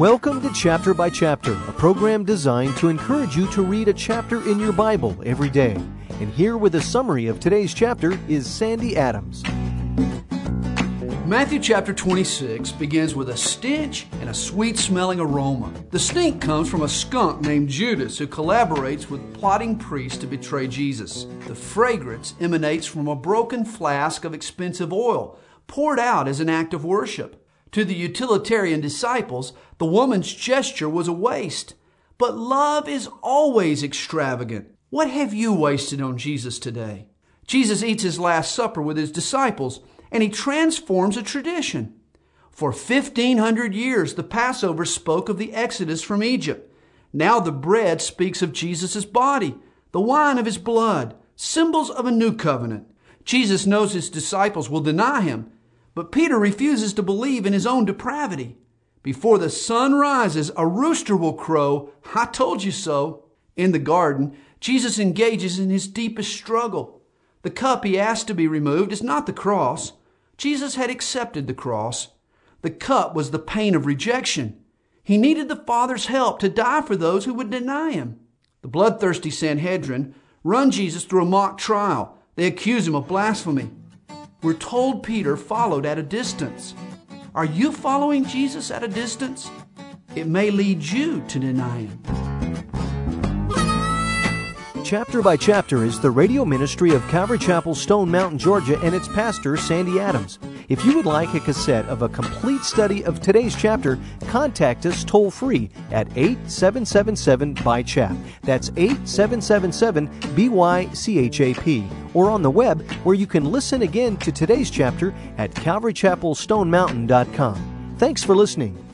Welcome to Chapter by Chapter, a program designed to encourage you to read a chapter in your Bible every day. And here with a summary of today's chapter is Sandy Adams. Matthew chapter 26 begins with a stench and a sweet smelling aroma. The stink comes from a skunk named Judas who collaborates with plotting priests to betray Jesus. The fragrance emanates from a broken flask of expensive oil poured out as an act of worship. To the utilitarian disciples, the woman's gesture was a waste. But love is always extravagant. What have you wasted on Jesus today? Jesus eats his Last Supper with his disciples, and he transforms a tradition. For 1500 years, the Passover spoke of the Exodus from Egypt. Now the bread speaks of Jesus' body, the wine of his blood, symbols of a new covenant. Jesus knows his disciples will deny him, but Peter refuses to believe in his own depravity. Before the sun rises, a rooster will crow, I told you so. In the garden, Jesus engages in his deepest struggle. The cup he asked to be removed is not the cross. Jesus had accepted the cross. The cup was the pain of rejection. He needed the Father's help to die for those who would deny him. The bloodthirsty Sanhedrin run Jesus through a mock trial. They accuse him of blasphemy. We're told Peter followed at a distance. Are you following Jesus at a distance? It may lead you to deny him. Chapter by Chapter is the radio ministry of Calvary Chapel, Stone Mountain, Georgia, and its pastor, Sandy Adams. If you would like a cassette of a complete study of today's chapter, contact us toll free at 8777 by chap. That's 8777 BYCHAP. Or on the web where you can listen again to today's chapter at calvarychapelstonemountain.com. Thanks for listening.